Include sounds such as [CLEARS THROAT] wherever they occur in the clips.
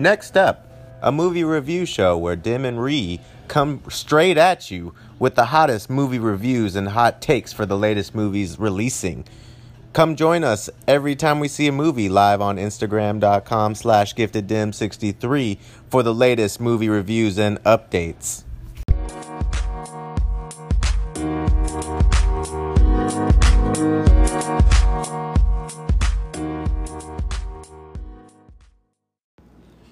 Next up, a movie review show where Dim and Ree come straight at you with the hottest movie reviews and hot takes for the latest movies releasing. Come join us every time we see a movie live on Instagram.com slash gifteddim63 for the latest movie reviews and updates.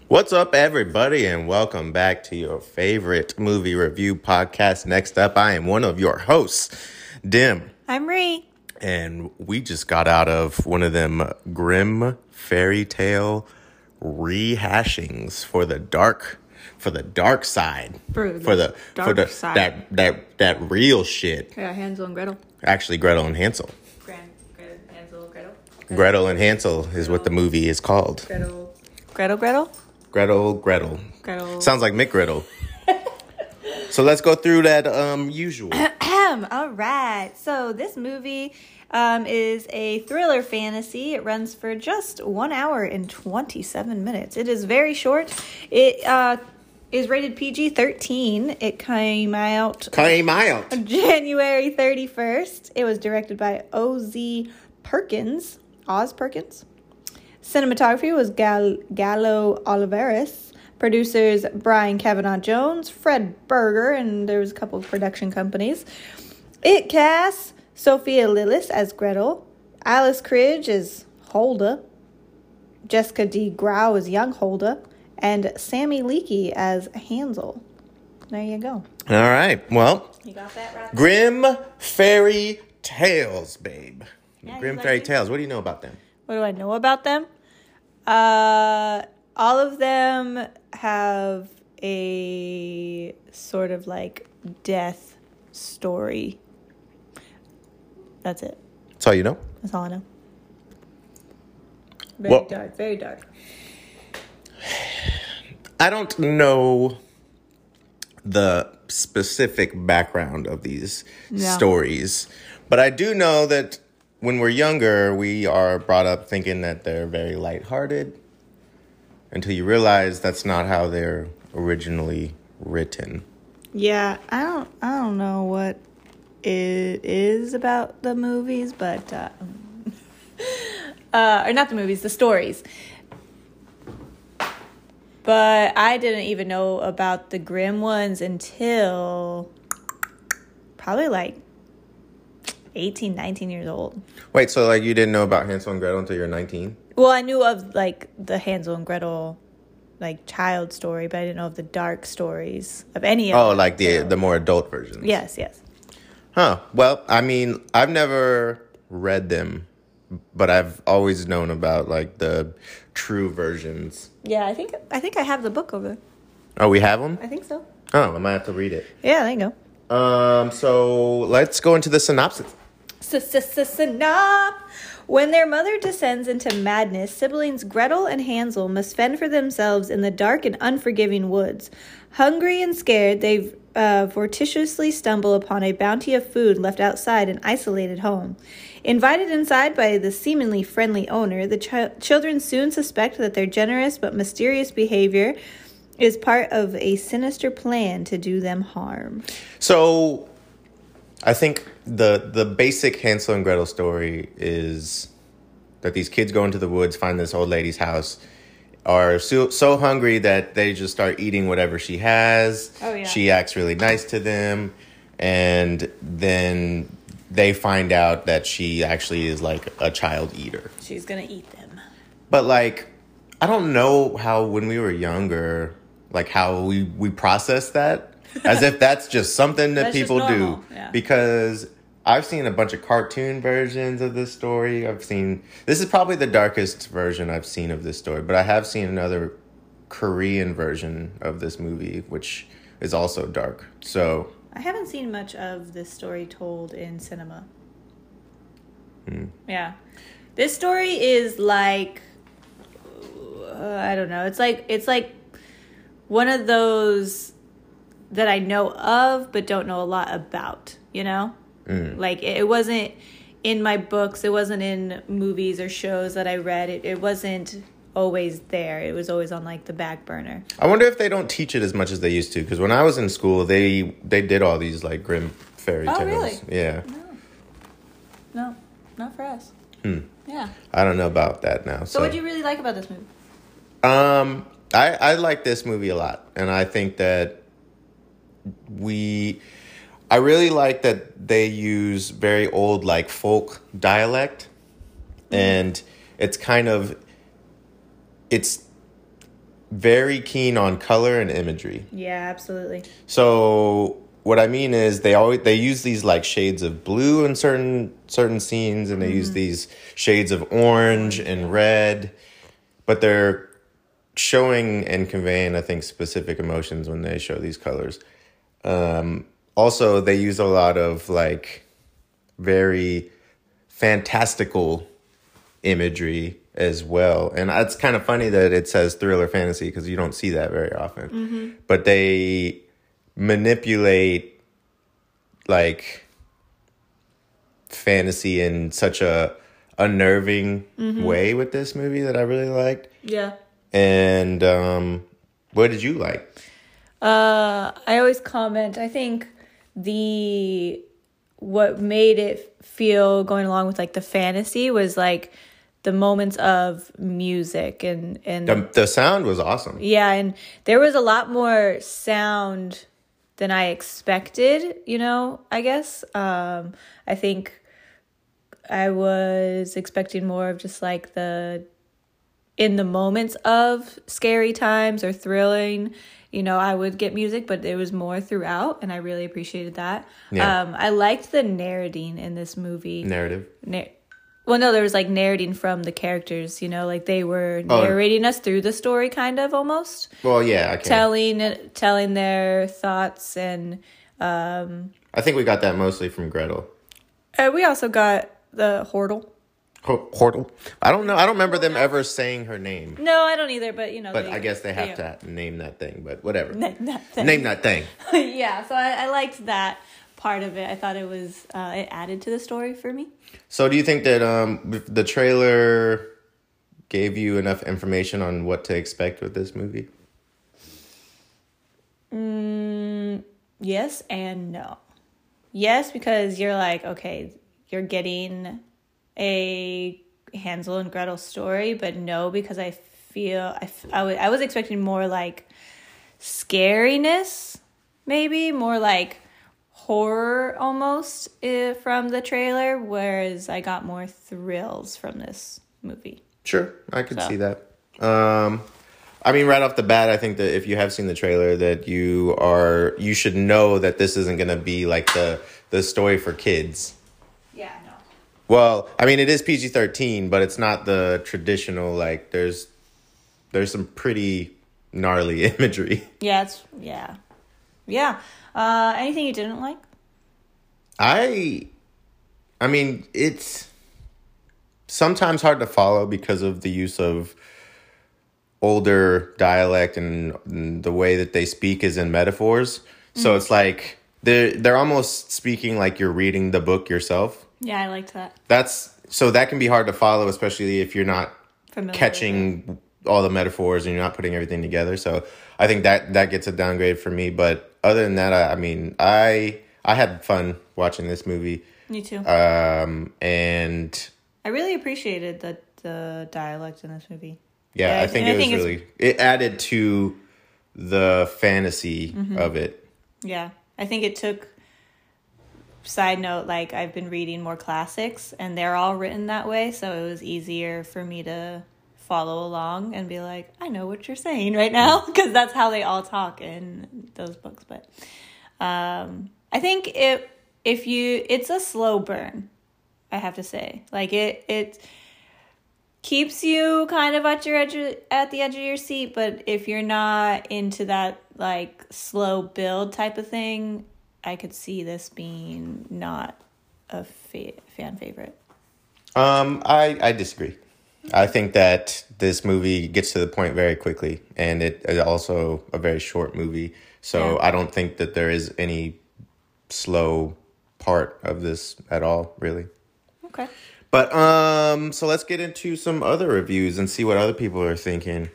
What's up, everybody, and welcome back to your favorite movie review podcast. Next up, I am one of your hosts, Dim, I'm Ree. and we just got out of one of them grim fairy tale rehashings for the dark for the dark side For the for the for the side. that that that real shit Yeah, Hansel and Gretel. actually gretel and hansel Grand, Gretel, Hansel, Gretel. gretel and hansel is what the movie is called Gretel. Gretel, Gretel? Gretel gretel Gretel. Sounds like Mick Gretel. [LAUGHS] so let's go through that um usual. [CLEARS THROAT] All right. So this movie um, is a thriller fantasy. It runs for just one hour and 27 minutes. It is very short. It uh, is rated PG 13. It came out Came out. [LAUGHS] January 31st. It was directed by O.Z. Perkins. Oz Perkins. Cinematography was Gal- Galo Olivares. Producers Brian Kavanaugh Jones, Fred Berger, and there was a couple of production companies. It casts Sophia Lillis as Gretel, Alice Krige as Holda, Jessica De Gouw as young Holda, and Sammy Leakey as Hansel. There you go. All right. Well, You got that right? Grim Fairy Tales, babe. Yeah, Grim you like Fairy? Tales. What do you know about them? What do I know about them? Uh, all of them have a sort of like death story. That's it. That's all you know? That's all I know. Very Well- dark. Very dark. [SIGHS] I don't know the specific background of these Yeah. stories, but I do know that when we're younger, we are brought up thinking that they're very lighthearted until you realize that's not how they're originally written. Yeah, I don't. I don't know what it is about the movies, but uh, [LAUGHS] uh, or not the movies, the stories. But I didn't even know about the grim ones until probably like 18, 19 years old. Wait, so like you didn't know about Hansel and Gretel until you're 19? Well, I knew of like the Hansel and Gretel like child story, but I didn't know of the dark stories of any of Oh, them. like the the more adult versions. Yes, yes. Huh. Well, I mean, I've never read them, but I've always known about like the true versions. Yeah, I think I think I have the book over. there. Oh, we have them? I think so. Oh, I might have to read it. Yeah, there you go. Um, so let's go into the synopsis. Synop. When their mother descends into madness, siblings Gretel and Hansel must fend for themselves in the dark and unforgiving woods. Hungry and scared, they uh, vortitiously stumble upon a bounty of food left outside an isolated home. Invited inside by the seemingly friendly owner, the chi- children soon suspect that their generous but mysterious behavior is part of a sinister plan to do them harm. So, I think the the basic Hansel and Gretel story is that these kids go into the woods, find this old lady's house, are so, so hungry that they just start eating whatever she has. Oh, yeah. She acts really nice to them, and then they find out that she actually is like a child eater. She's gonna eat them. But like, I don't know how when we were younger, like how we we process that as if that's just something that That's people do. yeah. Because I've seen a bunch of cartoon versions of this story. I've seen this is probably the darkest version I've seen of this story, but I have seen another Korean version of this movie, which is also dark. So I haven't seen much of this story told in cinema. Yeah. This story is like uh, I don't know. It's like it's like one of those that I know of but don't know a lot about, you know? Like it, it wasn't in my books, it wasn't in movies or shows that I read. It it wasn't always there. It was always on like the back burner. I wonder if they don't teach it as much as they used to. Because when I was in school, they they did all these like grim fairy Oh, tales. really? Yeah, No, not for us. Hmm. Yeah. I don't know about that now. So, So, what do you really like about this movie? um, I I like this movie a lot, and I think that we. I really like that they use very old like folk dialect, mm-hmm. and it's kind of. It's very keen on color and imagery. Yeah, absolutely. So what I mean is they always they use these like shades of blue in certain certain scenes and they use mm-hmm. these shades of orange and red, but they're showing and conveying I think specific emotions when they show these colors. Um, also, they use a lot of like very fantastical imagery as well. And it's kind of funny that it says thriller fantasy because you don't see that very often. But they manipulate like fantasy in such a unnerving way with this movie that I really liked. Yeah. And um what did you like? Uh, I always comment. I think the what made it feel going along with like the fantasy was like the moments of music and and The, the sound was awesome. yeah, and there was a lot more sound than I expected, you know, I guess. Um I think I was expecting more of just like the in the moments of scary times or thrilling, you know, I would get music, but it was more throughout, and I really appreciated that. Yeah. Um, I liked the narrating in this movie. Narrative. Na- well, no, there was like narrating from the characters, you know, like they were Oh. narrating us through the story, kind of almost Well, yeah, I can. telling telling their thoughts, and I think we got that mostly from Gretel. uh, we also got the Hortle. Hortle. I don't know. I don't remember them ever saying her name. No, I don't either, but you know, But they- I guess they have to name that thing. But whatever. [LAUGHS] That, that thing. Name that thing. [LAUGHS] yeah, so I, I liked that part of it. I thought it was uh, it added to the story for me. So, do you think that um, the trailer gave you enough information on what to expect with this movie? Mm, Yes and no. Yes, because you're like, okay, you're getting a Hansel and Gretel story, but no, because I feel I, f- I, w- I was expecting more like scariness, maybe more like horror almost uh, from the trailer, whereas I got more thrills from this movie. Sure, I could So. see that. Um, I mean, right off the bat, I think that if you have seen the trailer, that you are you should know that this isn't going to be like the the story for kids. Well, I mean, it is PG thirteen, but it's not the traditional. Like, there's there's some pretty gnarly [LAUGHS] imagery. Yeah, it's yeah, yeah. Uh, anything you didn't like? I, I mean, it's sometimes hard to follow because of the use of older dialect and, and the way that they speak is in metaphors. So it's like they're they're almost speaking like you're reading the book yourself. Yeah, I liked that. That's so that can be hard to follow, especially if you're not Familiar catching all the metaphors and you're not putting everything together. So I think that that gets a downgrade for me. But other than that, I, I mean, I I had fun watching this movie, Me too. um, and I really appreciated the the dialect in this movie. yeah, Yeah, I think and I it was think really it added to the fantasy Mm-hmm. of it. Yeah, I think it took. Side note, like I've been reading more classics, and they're all written that way, so it was easier for me to follow along and be like, I know what you're saying right now, [LAUGHS] because that's how they all talk in those books. But um, I think it if you it's a slow burn, I have to say, like it it keeps you kind of at your edge at the edge of your seat but if you're not into that like slow build type of thing i could see this being not a fa- fan favorite Um, I I disagree. I think that this movie gets to the point very quickly, and it is also a very short movie. So Yeah. I don't think that there is any slow part of this at all, really. okay But um, so let's get into some other reviews and see what other people are thinking.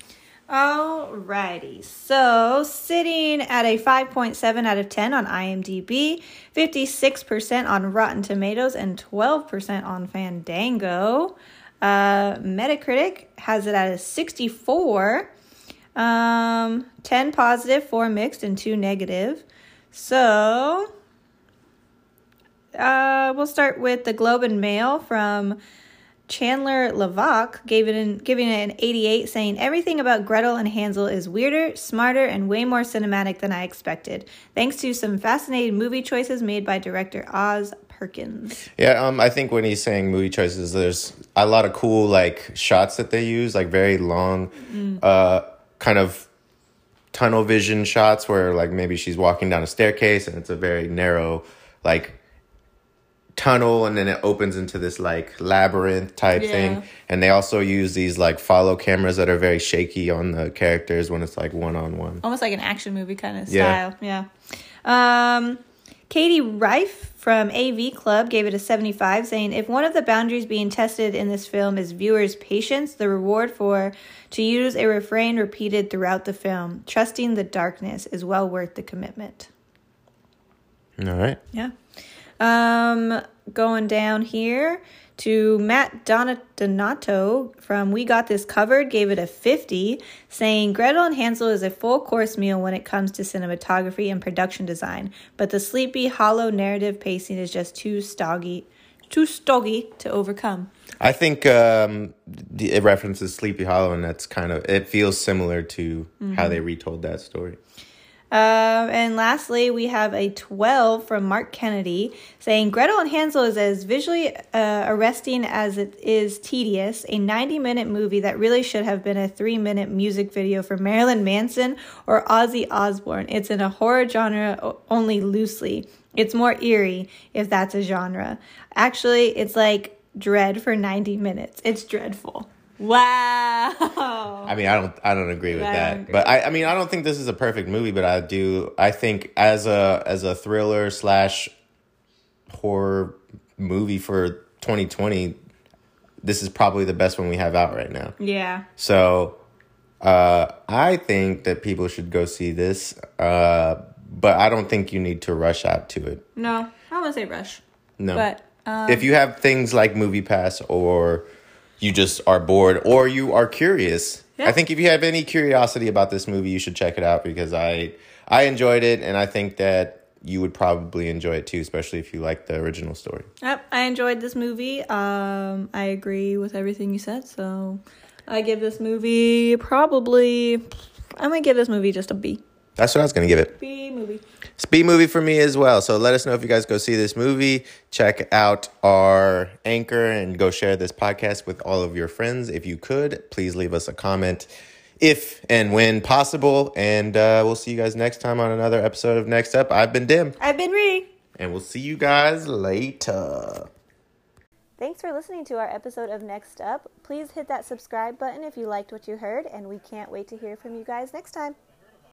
Alrighty, so sitting at a 5.7 out of 10 on IMDb, 56% on Rotten Tomatoes, and 12% on Fandango. Uh, Metacritic has it at a 64, um, 10 positive, 4 mixed, and 2 negative. So, uh, we'll start with the Globe and Mail from Chandler Levack gave it an, giving it an 88, saying everything about Gretel and Hansel is weirder, smarter, and way more cinematic than I expected. Thanks to some fascinating movie choices made by director Oz Perkins. Yeah, um, I think when he's saying movie choices, there's a lot of cool like shots that they use, like very long, mm. uh, kind of tunnel vision shots where like maybe she's walking down a staircase and it's a very narrow, like tunnel and then it opens into this like labyrinth type yeah. thing. And they also use these like follow cameras that are very shaky on the characters when it's like one on one almost like an action movie kind of style yeah, yeah. um katie rife from av club gave it a 75 saying if one of the boundaries being tested in this film is viewers patience the reward for to use a refrain repeated throughout the film trusting the darkness is well worth the commitment. All right. Yeah um, going down here to Matt Donato from We Got This Covered gave it a 50, saying Gretel and Hansel is a full course meal when it comes to cinematography and production design, but the sleepy, hollow narrative pacing is just too stoggy, too stoggy to overcome. I think um, it references Sleepy Hollow, and that's kind of it feels similar to mm-hmm. how they retold that story. Uh, and lastly, we have a 12 from Mark Kennedy saying Gretel and Hansel is as visually uh, arresting as it is tedious. A 90 minute movie that really should have been a three minute music video for Marilyn Manson or Ozzy Osbourne. It's in a horror genre only loosely. It's more eerie if that's a genre. Actually, it's like dread for 90 minutes. It's dreadful. Wow. I mean, I don't, I don't agree with I that. Agree. But I, I mean, I don't think this is a perfect movie, but I do. I think as a as a thriller slash horror movie for 2020, this is probably the best one we have out right now. Yeah. So, uh, I think that people should go see this. Uh, but I don't think you need to rush out to it. No, I wouldn't say rush. No. But um, if you have things like Movie Pass or you just are bored or you are curious. Yeah. I think if you have any curiosity about this movie, you should check it out because I I enjoyed it and I think that you would probably enjoy it too, especially if you like the original story. Yep, I enjoyed this movie. Um, I agree with everything you said, so I give this movie probably. I'm gonna give this movie just a B. That's what I was gonna give it. B movie. Speed movie for me as well. So let us know if you guys go see this movie. Check out our anchor and go share this podcast with all of your friends. If you could, please leave us a comment if and when possible. And uh, we'll see you guys next time on another episode of Next Up. I've been Dim. I've been Ree. And we'll see you guys later. Thanks for listening to our episode of Next Up. Please hit that subscribe button if you liked what you heard, and we can't wait to hear from you guys next time.